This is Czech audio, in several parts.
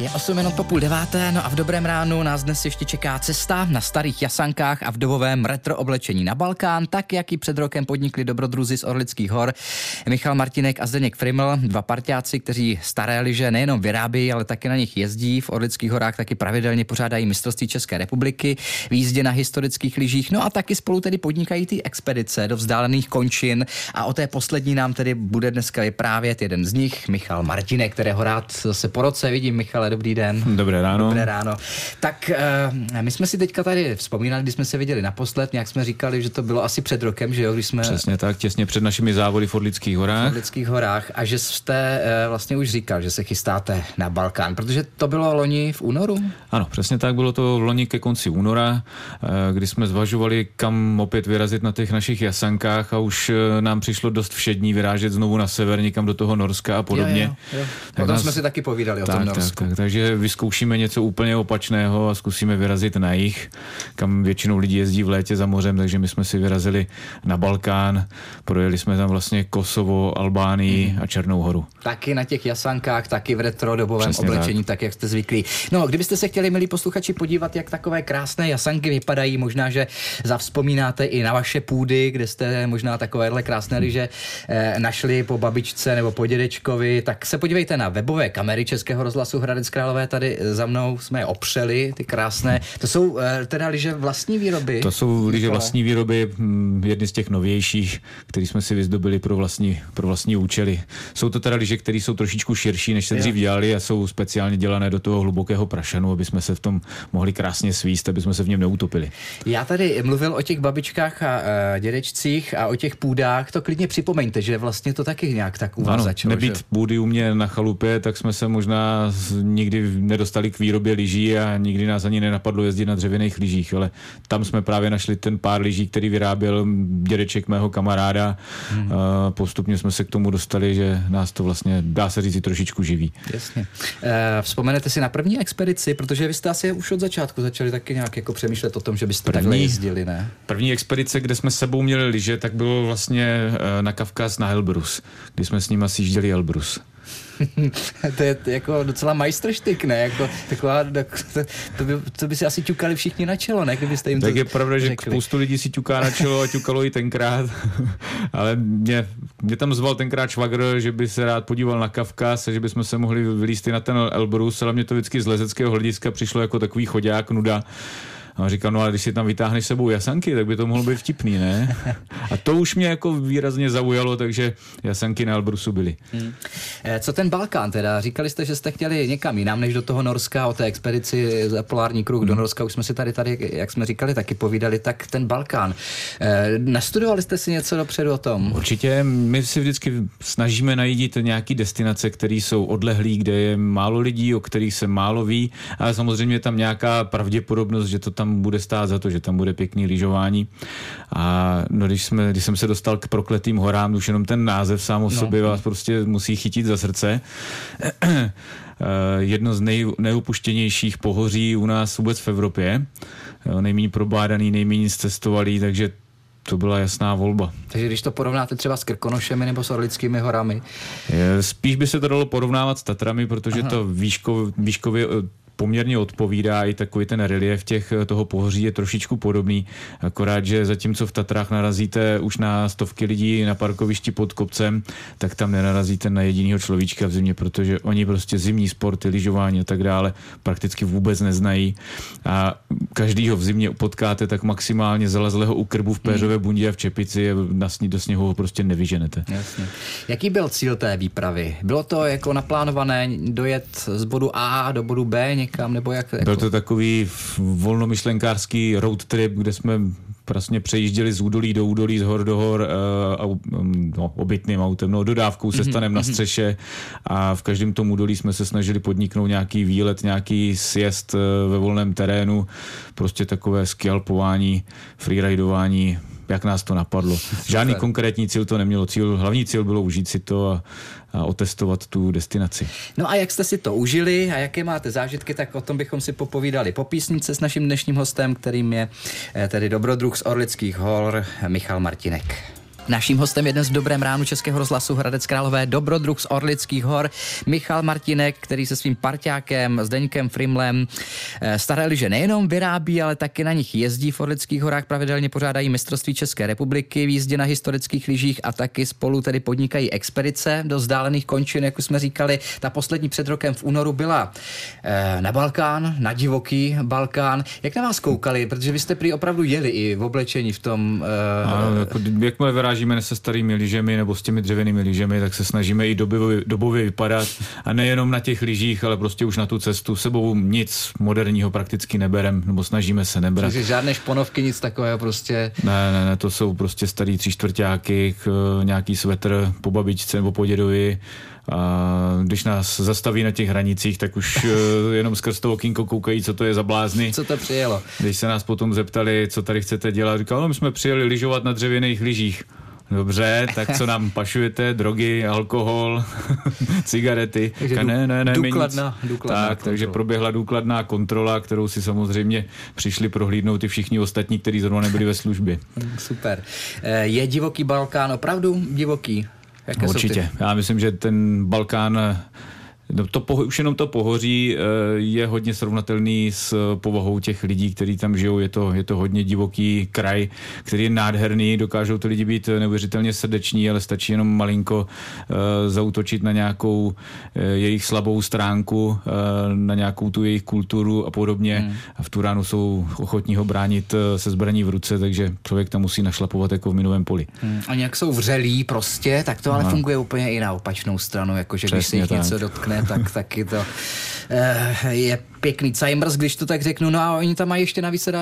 Je 8 minut po půl deváté, no a v dobrém ránu nás dnes ještě čeká cesta na starých jasankách a v dobovém retro oblečení na Balkán, tak jak i před rokem podnikli dobrodruzi z Orlických hor. Michal Martinek a Zdeněk Friml, dva partiáci, kteří staré liže nejenom vyrábí, ale taky na nich jezdí. V Orlických horách taky pravidelně pořádají mistrovství České republiky, výzdě na historických lyžích, no a taky spolu tedy podnikají ty expedice do vzdálených končin a o té poslední nám tedy bude dneska vyprávět jeden z nich, Michal Martinek, kterého rád se po roce vidím. Michale, dobrý den. Dobré ráno. Dobré ráno. Tak uh, my jsme si teďka tady vzpomínali, když jsme se viděli naposled, nějak jsme říkali, že to bylo asi před rokem, že jo, když jsme... Přesně tak, těsně před našimi závody v Orlických horách. V Orlických horách a že jste uh, vlastně už říkal, že se chystáte na Balkán, protože to bylo loni v únoru? Ano, přesně tak, bylo to loni ke konci února, uh, kdy jsme zvažovali, kam opět vyrazit na těch našich jasankách a už nám přišlo dost všední vyrážet znovu na sever, někam do toho Norska a podobně. Jo, jo, jo. Tak nás... jsme si taky povídali tak, o tom Norsku. Tak, tak, takže vyzkoušíme něco úplně opačného a zkusíme vyrazit na jich, kam většinou lidi jezdí v létě za mořem, takže my jsme si vyrazili na Balkán, projeli jsme tam vlastně Kosovo, Albánii mm. a Černou horu. Taky na těch jasankách, taky v retro dobovém Přesně oblečení, tak. tak jak jste zvyklí. No, kdybyste se chtěli, milí posluchači, podívat, jak takové krásné jasanky vypadají, možná, že zavzpomínáte i na vaše půdy, kde jste možná takovéhle krásné liže eh, našli po babičce nebo po dědečkovi, tak se podívejte na webové kamery Českého rozhlasu Hradec Králové tady za mnou jsme je opřeli, ty krásné. To jsou eh, teda liže vlastní výroby? To jsou liže vlastní výroby, hm, jedny z těch novějších, které jsme si vyzdobili pro vlastní, pro vlastní účely. Jsou to teda liže, které jsou trošičku širší, než se dřív dělali a jsou speciálně dělané do toho hlubokého prašanu, aby jsme se v tom mohli krásně svíst, aby jsme se v něm neutopili. Já tady mluvil o těch babičkách a uh, dědečcích a o těch půdách, to klidně připomeňte, že vlastně to taky nějak tak u vás ano, začalo. Nebýt že? půdy u mě na chalupě, tak jsme se možná nikdy nedostali k výrobě lyží a nikdy nás ani nenapadlo jezdit na dřevěných lyžích, ale tam jsme právě našli ten pár lyží, který vyráběl dědeček mého kamaráda. Hmm. Postupně jsme se k tomu dostali, že nás to vlastně, dá se říct, trošičku živí. Jasně. E, vzpomenete si na první expedici, protože vy jste asi už od začátku začali taky nějak jako přemýšlet o tom, že byste první, takhle jezdili, ne? První expedice, kde jsme s sebou měli lyže, tak bylo vlastně eh, na Kavkaz na Elbrus, kdy jsme s ním asi jížděli Elbrus. to je jako docela majstrštyk, ne? Jako, taková, to, to, by, to by si asi ťukali všichni na čelo, ne? Kdybyste jim tak to je pravda, řekli. že spoustu lidí si ťuká na čelo a ťukalo i tenkrát, ale mě, mě tam zval tenkrát švagr, že by se rád podíval na Kavkaz a že bychom se mohli vylíst i na ten Elbrus, ale mě to vždycky z lezeckého hlediska přišlo jako takový chodák, nuda. A on říkal, no ale když si tam vytáhneš sebou jasanky, tak by to mohlo být vtipný, ne? A to už mě jako výrazně zaujalo, takže jasanky na Elbrusu byly. Hmm. Eh, co ten Balkán teda? Říkali jste, že jste chtěli někam jinam než do toho Norska, o té expedici za polární kruh hmm. do Norska, už jsme si tady, tady, jak jsme říkali, taky povídali, tak ten Balkán. E, nastudovali jste si něco dopředu o tom? Určitě, my si vždycky snažíme najít nějaké destinace, které jsou odlehlé, kde je málo lidí, o kterých se málo ví, ale samozřejmě je tam nějaká pravděpodobnost, že to tam bude stát za to, že tam bude pěkný lyžování. A no, když, jsme, když jsem se dostal k prokletým horám, už jenom ten název sám o no. sobě vás prostě musí chytit za srdce. Jedno z nej, nejupuštěnějších pohoří u nás vůbec v Evropě. Nejméně probádaný, nejméně cestovali, takže to byla jasná volba. Takže když to porovnáte třeba s Krkonošemi nebo s Orlickými horami? Spíš by se to dalo porovnávat s Tatrami, protože Aha. to výško, výškově poměrně odpovídá, i takový ten relief těch eh, toho pohoří je trošičku podobný, akorát, že zatímco v Tatrách narazíte už na stovky lidí na parkovišti pod kopcem, tak tam nenarazíte na jediného človíčka v zimě, protože oni prostě zimní sporty, lyžování a tak dále prakticky vůbec neznají a každýho v zimě potkáte tak maximálně zalezlého u krbu v péřové hmm. bundě a v čepici a na sní, do sněhu ho prostě nevyženete. Jasně. Jaký byl cíl té výpravy? Bylo to jako naplánované dojet z bodu A do bodu B někam, nebo jak? Jako... Byl to takový volnomyšlenkářský road trip, kde jsme vlastně přejížděli z údolí do údolí, z hor do hor uh, no, obytným autem, no, dodávkou se mhm, stanem na mhm. střeše a v každém tom údolí jsme se snažili podniknout nějaký výlet, nějaký sjezd uh, ve volném terénu, prostě takové skialpování, freeridování, jak nás to napadlo. Žádný konkrétní cíl to nemělo. Cíl, hlavní cíl bylo užít si to a, a otestovat tu destinaci. No a jak jste si to užili a jaké máte zážitky, tak o tom bychom si popovídali po písnice s naším dnešním hostem, kterým je eh, tedy dobrodruh z Orlických hor Michal Martinek. Naším hostem je dnes v Dobrém ránu Českého rozhlasu Hradec Králové dobrodruh z Orlických hor Michal Martinek, který se svým parťákem Zdeňkem Frimlem eh, staré liže nejenom vyrábí, ale taky na nich jezdí v Orlických horách, pravidelně pořádají mistrovství České republiky v jízdě na historických lyžích a taky spolu tedy podnikají expedice do vzdálených končin, jak už jsme říkali. Ta poslední před rokem v únoru byla eh, na Balkán, na divoký Balkán. Jak na vás koukali? Protože vy jste prý opravdu jeli i v oblečení v tom... Uh, ano, jako, jakmile vyrážíme se starými lyžemi nebo s těmi dřevěnými lyžemi, tak se snažíme i dobově, dobově vypadat a nejenom na těch lyžích, ale prostě už na tu cestu. Sebou nic moderního prakticky neberem, nebo snažíme se nebrat. Takže žádné šponovky, nic takového prostě. Ne, ne, ne, to jsou prostě starý tři čtvrtáky, nějaký svetr po babičce nebo po dědovi, a když nás zastaví na těch hranicích, tak už eh, jenom skrz to okýnko koukají, co to je za blázny. Co to přijelo? Když se nás potom zeptali, co tady chcete dělat, říkal, no my jsme přijeli lyžovat na dřevěných lyžích. Dobře, tak co nám pašujete? Drogy, alkohol, cigarety? Takže ne, ne, ne, důkladná, důkladná tak, takže proběhla důkladná kontrola, kterou si samozřejmě přišli prohlídnout i všichni ostatní, kteří zrovna nebyli ve službě. Super. Eh, je divoký Balkán opravdu divoký? Jaké Určitě. Já myslím, že ten Balkán No to, už jenom to pohoří eh, je hodně srovnatelný s povahou těch lidí, kteří tam žijou. Je to, je to hodně divoký kraj, který je nádherný, dokážou to lidi být neuvěřitelně srdeční, ale stačí jenom malinko uh, zautočit na nějakou uh, jejich slabou stránku, na nějakou tu jejich kulturu a podobně. Hmm. A v Turánu jsou ochotní ho bránit se zbraní v ruce, takže člověk tam musí našlapovat jako v minovém poli. Hmm. A nějak jsou vřelí prostě, tak to ale funguje úplně i na opačnou stranu, jakože když se jich tak. něco dotkne, tak taky to eh, je pěkný cajmrs, když to tak řeknu. No a oni tam mají ještě navíc, teda,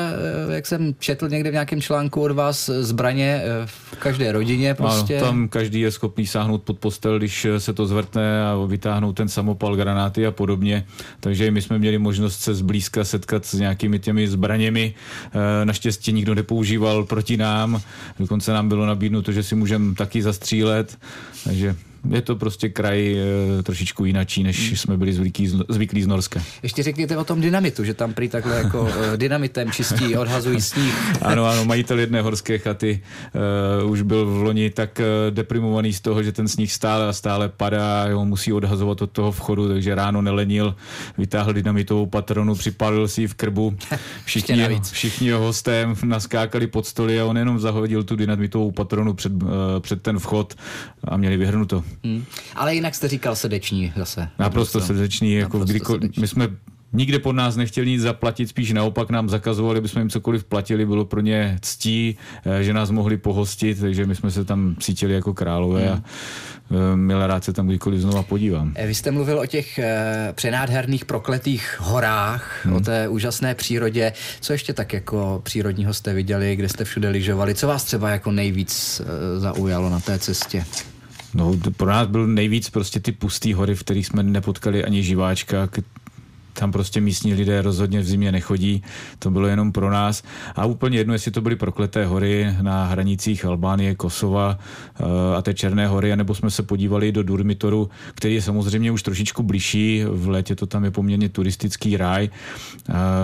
eh, jak jsem četl někde v nějakém článku od vás, zbraně eh, v každé rodině prostě. Ano, tam každý je schopný sáhnout pod postel, když se to zvrtne a vytáhnout ten samopal, granáty a podobně. Takže my jsme měli možnost se zblízka setkat s nějakými těmi zbraněmi. Naštěstí nikdo nepoužíval proti nám. Dokonce nám bylo nabídnuto, že si můžeme taky zastřílet. Takže je to prostě kraj e, trošičku jinačí, než jsme byli zvyklí, zvyklí z Norska. Ještě řekněte o tom dynamitu, že tam prý takhle jako e, dynamitem čistí, odhazují sníh. ano, ano, majitel jedné horské chaty e, už byl v loni tak e, deprimovaný z toho, že ten sníh stále a stále padá, jo, musí odhazovat od toho vchodu, takže ráno nelenil, vytáhl dynamitovou patronu, připálil si ji v krbu. Všichni, všichni jeho hosté naskákali pod stoly a on jenom zahodil tu dynamitovou patronu před, e, před ten vchod a měli vyhrnuto. Hmm. Ale jinak jste říkal srdeční zase. Naprosto srdeční, jako Naprosto kdyko, srdeční. my jsme nikde pod nás nechtěli nic zaplatit, spíš naopak nám zakazovali, aby jsme jim cokoliv platili, bylo pro ně ctí, eh, že nás mohli pohostit, takže my jsme se tam cítili jako králové hmm. a eh, milé rád se tam kdykoliv znova podívám. Eh, vy jste mluvil o těch přenádherných prokletých horách, hmm. o té úžasné přírodě. Co ještě tak jako přírodního jste viděli, kde jste všude lyžovali? Co vás třeba jako nejvíc zaujalo na té cestě? No, pro nás byl nejvíc prostě ty pustý hory, v kterých jsme nepotkali ani živáčka, tam prostě místní lidé rozhodně v zimě nechodí, to bylo jenom pro nás. A úplně jedno, jestli to byly prokleté hory na hranicích Albánie, Kosova eh, a té Černé hory, anebo jsme se podívali do Durmitoru, který je samozřejmě už trošičku blížší, v létě to tam je poměrně turistický ráj.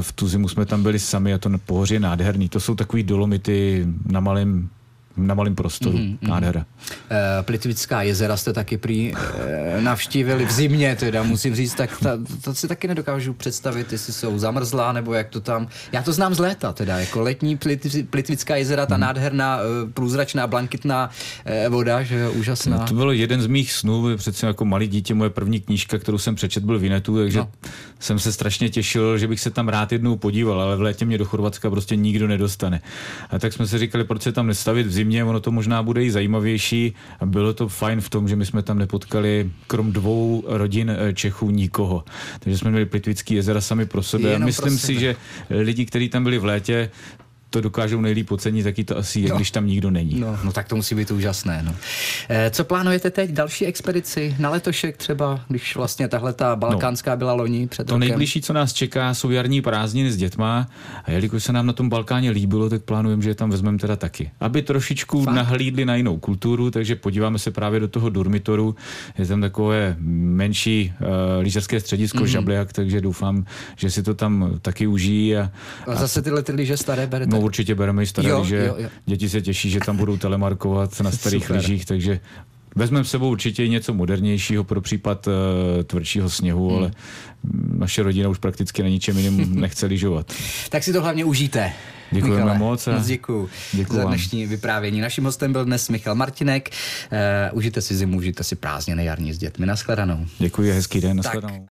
V tu zimu jsme tam byli sami a to pohoří nádherný. To jsou takový dolomity na malém na malém prostoru. Mm-hmm. Nádhera. E, Plitvická jezera jste taky prý e, navštívili v zimě, teda musím říct, tak ta, to si taky nedokážu představit, jestli jsou zamrzlá, nebo jak to tam... Já to znám z léta, teda, jako letní Plitv, Plitvická jezera, ta mm. nádherná, e, průzračná, blankitná e, voda, že je úžasná. No, to bylo jeden z mých snů, přece jako malý dítě, moje první knížka, kterou jsem přečet, byl Vinetu, takže no. jsem se strašně těšil, že bych se tam rád jednou podíval, ale v létě mě do Chorvatska prostě nikdo nedostane. A tak jsme si říkali, proč se tam nestavit v zimě, zimě, ono to možná bude i zajímavější a bylo to fajn v tom, že my jsme tam nepotkali krom dvou rodin eh, Čechů nikoho. Takže jsme měli Plitvický jezera sami pro sebe. Myslím pro sebe. si, že lidi, kteří tam byli v létě, to dokážou nejlíp ocenit, taky to asi je, no. když tam nikdo není. No, no tak to musí být úžasné. No. E, co plánujete teď? Další expedici na letošek třeba, když vlastně tahle ta balkánská no. byla loni před To rokem. nejbližší, co nás čeká, jsou jarní prázdniny s dětma a jelikož se nám na tom Balkáně líbilo, tak plánujeme, že je tam vezmeme teda taky. Aby trošičku Fakt? nahlídli na jinou kulturu, takže podíváme se právě do toho dormitoru. Je tam takové menší uh, lyžařské středisko mm-hmm. Žabliak, takže doufám, že si to tam taky užijí. A, a zase tyhle ty lyže staré berete? No určitě bereme i staré že děti se těší, že tam budou telemarkovat na starých Super. lyžích, takže Vezmeme s sebou určitě něco modernějšího pro případ uh, tvrdšího sněhu, hmm. ale naše rodina už prakticky na ničem jiném nechce lyžovat. tak si to hlavně užijte. Děkujeme Michale, moc. A děkuji děkuju za dnešní vyprávění. Naším hostem byl dnes Michal Martinek. Uh, užijte si zimu, užijte si prázdniny jarní s dětmi. Naschledanou. Děkuji, hezký den. Naschledanou. Tak.